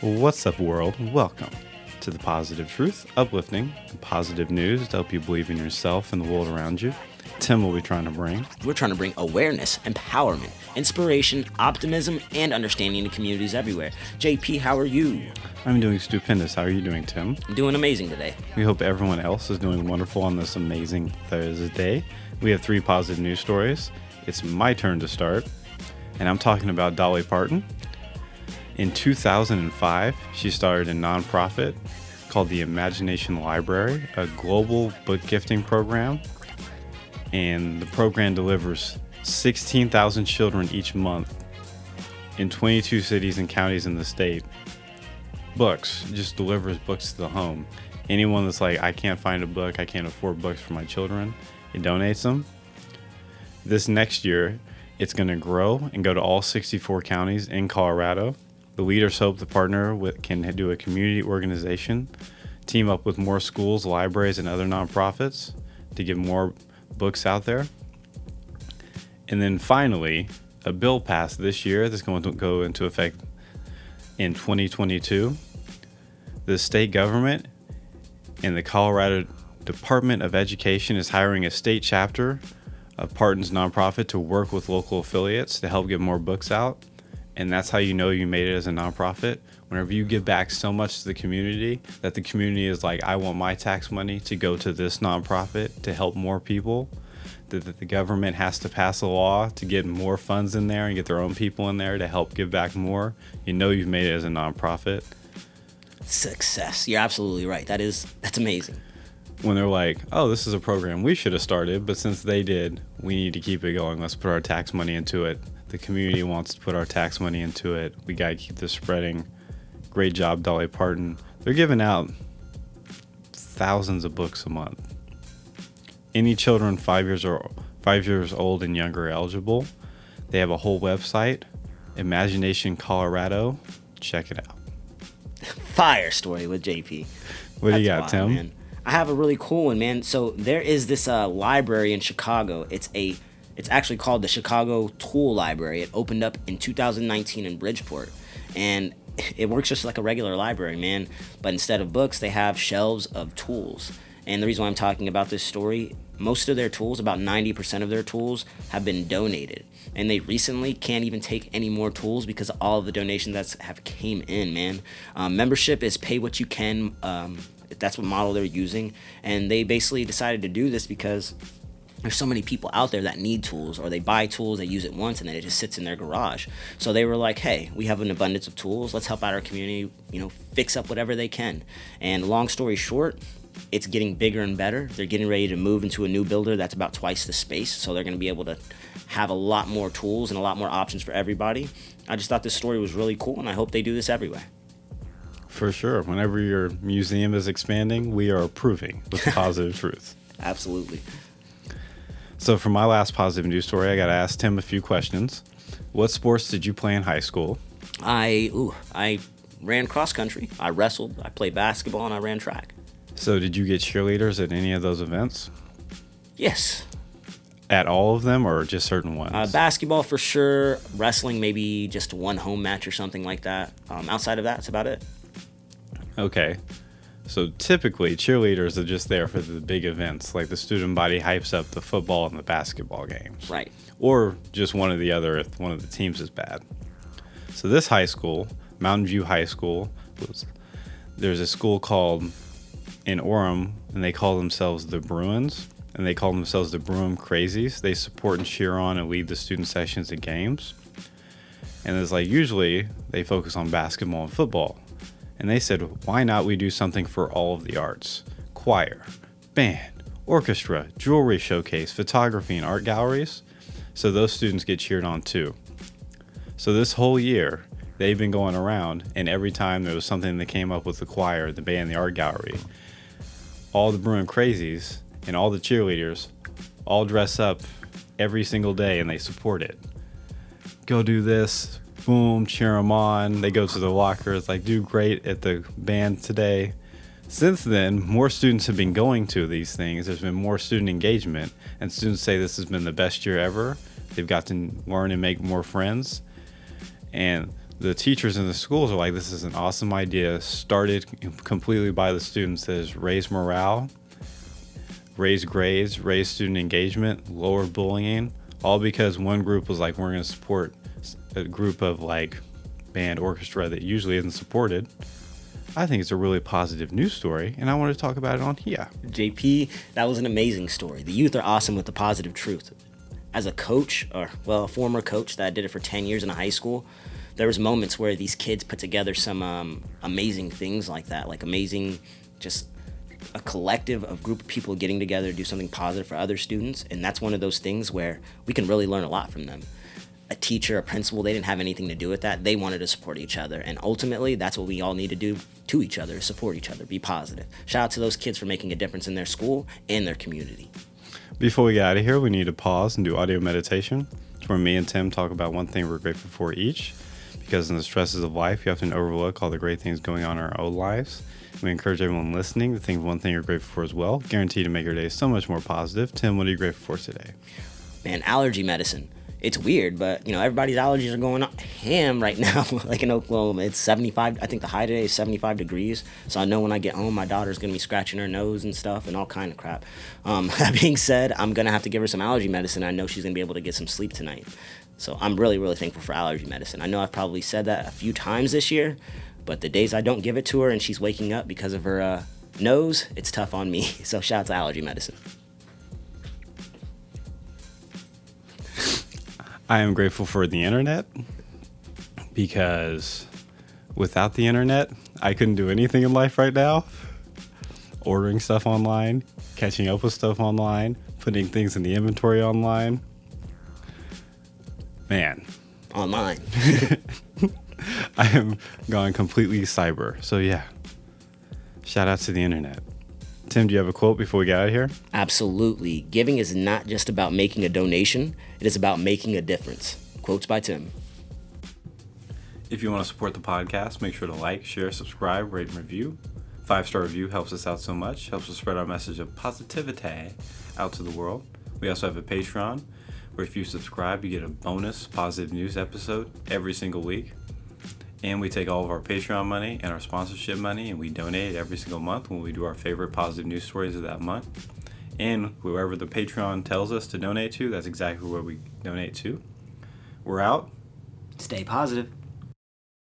What's up, world? Welcome to the Positive Truth, uplifting and positive news to help you believe in yourself and the world around you. Tim will be trying to bring. We're trying to bring awareness, empowerment, inspiration, optimism, and understanding to communities everywhere. JP, how are you? I'm doing stupendous. How are you doing, Tim? I'm doing amazing today. We hope everyone else is doing wonderful on this amazing Thursday. We have three positive news stories. It's my turn to start, and I'm talking about Dolly Parton. In 2005, she started a nonprofit called the Imagination Library, a global book gifting program. And the program delivers 16,000 children each month in 22 cities and counties in the state. Books, just delivers books to the home. Anyone that's like, I can't find a book, I can't afford books for my children, it donates them. This next year, it's going to grow and go to all 64 counties in Colorado. The leaders hope to partner can do a community organization, team up with more schools, libraries, and other nonprofits to get more books out there. And then finally, a bill passed this year that's going to go into effect in 2022. The state government and the Colorado Department of Education is hiring a state chapter of Parton's nonprofit to work with local affiliates to help get more books out. And that's how you know you made it as a nonprofit. Whenever you give back so much to the community that the community is like, I want my tax money to go to this nonprofit to help more people, that, that the government has to pass a law to get more funds in there and get their own people in there to help give back more, you know you've made it as a nonprofit. Success. You're absolutely right. That is that's amazing. when they're like, "Oh, this is a program we should have started, but since they did, we need to keep it going. Let's put our tax money into it. The community wants to put our tax money into it. We got to keep this spreading." Great job, Dolly Parton. They're giving out thousands of books a month. Any children 5 years or 5 years old and younger are eligible. They have a whole website, Imagination Colorado. Check it out. Fire story with JP. What do you got, wild, Tim? man. I have a really cool one, man. So there is this uh, library in Chicago. It's a it's actually called the Chicago Tool Library. It opened up in 2019 in Bridgeport, and it works just like a regular library, man. But instead of books, they have shelves of tools. And the reason why I'm talking about this story, most of their tools, about 90% of their tools, have been donated. And they recently can't even take any more tools because of all of the donations that have came in, man. Um, membership is pay what you can. Um, that's what model they're using. And they basically decided to do this because there's so many people out there that need tools or they buy tools they use it once and then it just sits in their garage. So they were like hey we have an abundance of tools. Let's help out our community you know fix up whatever they can. And long story short it's getting bigger and better. They're getting ready to move into a new builder that's about twice the space so they're going to be able to have a lot more tools and a lot more options for everybody. I just thought this story was really cool and i hope they do this everywhere. For sure. Whenever your museum is expanding, we are approving with positive truth. absolutely So, for my last positive news story, I got to ask Tim a few questions. What sports did you play in high school? i ooh i ran cross country i wrestled i played basketball and i ran track So, did you get cheerleaders at any of those events? yes At all of them, or just certain ones? Uh, basketball for sure. Wrestling, maybe just one home match or something like that. Um, outside of that, that's about it. okay. So, typically, cheerleaders are just there for the big events, like the student body hypes up the football and the basketball games. Right. or just one or the other if one of the teams is bad. So this high school, Mountain View High School, was there's a school called in Orem, and they call themselves the Bruins, and they call themselves the Bruin Crazies. They support and cheer on and lead the student sessions at games. And it's like usually they focus on basketball and football. And they said, why not we do something for all of the arts? Choir, band, orchestra, jewelry showcase, photography, and art galleries. So those students get cheered on too. So this whole year, they've been going around, and every time there was something that came up with the choir, the band, the art gallery, all the Bruin crazies and all the cheerleaders all dress up every single day and they support it. Go do this, boom, cheer them on. They go to the lockers, like, do great at the band today. Since then, more students have been going to these things. There's been more student engagement, and students say this has been the best year ever. They've got to learn and make more friends. And the teachers in the schools are like, this is an awesome idea, started completely by the students, that has raised morale, raised grades, raised student engagement, lower bullying, all because one group was like, we're going to support a group of like band orchestra that usually isn't supported. I think it's a really positive news story, and I want to talk about it on here. JP, that was an amazing story. The youth are awesome with the positive truth. As a coach, or well, a former coach that did it for 10 years in a high school, there was moments where these kids put together some um, amazing things like that, like amazing, just a collective of group of people getting together to do something positive for other students, and that's one of those things where we can really learn a lot from them. A teacher, a principal, they didn't have anything to do with that. They wanted to support each other, and ultimately, that's what we all need to do to each other: support each other, be positive. Shout out to those kids for making a difference in their school and their community. Before we get out of here, we need to pause and do audio meditation, It's where me and Tim talk about one thing we're grateful for each because in the stresses of life, you often overlook all the great things going on in our own lives. We encourage everyone listening to think of one thing you're grateful for as well, guaranteed to make your day so much more positive. Tim, what are you grateful for today? Man, allergy medicine. It's weird, but you know everybody's allergies are going ham right now. like in Oklahoma, it's 75. I think the high today is 75 degrees. So I know when I get home, my daughter's gonna be scratching her nose and stuff and all kind of crap. Um, that being said, I'm gonna have to give her some allergy medicine. I know she's gonna be able to get some sleep tonight. So I'm really, really thankful for allergy medicine. I know I've probably said that a few times this year, but the days I don't give it to her and she's waking up because of her uh, nose, it's tough on me. So shout out to allergy medicine. I am grateful for the internet because without the internet, I couldn't do anything in life right now. Ordering stuff online, catching up with stuff online, putting things in the inventory online man, online. I am going completely cyber. So yeah, shout out to the internet. Tim, do you have a quote before we get out of here? Absolutely. Giving is not just about making a donation, it is about making a difference. Quotes by Tim. If you want to support the podcast, make sure to like, share, subscribe, rate, and review. Five star review helps us out so much, helps us spread our message of positivity out to the world. We also have a Patreon where if you subscribe, you get a bonus positive news episode every single week. And we take all of our Patreon money and our sponsorship money and we donate every single month when we do our favorite positive news stories of that month. And whoever the Patreon tells us to donate to, that's exactly where we donate to. We're out. Stay positive.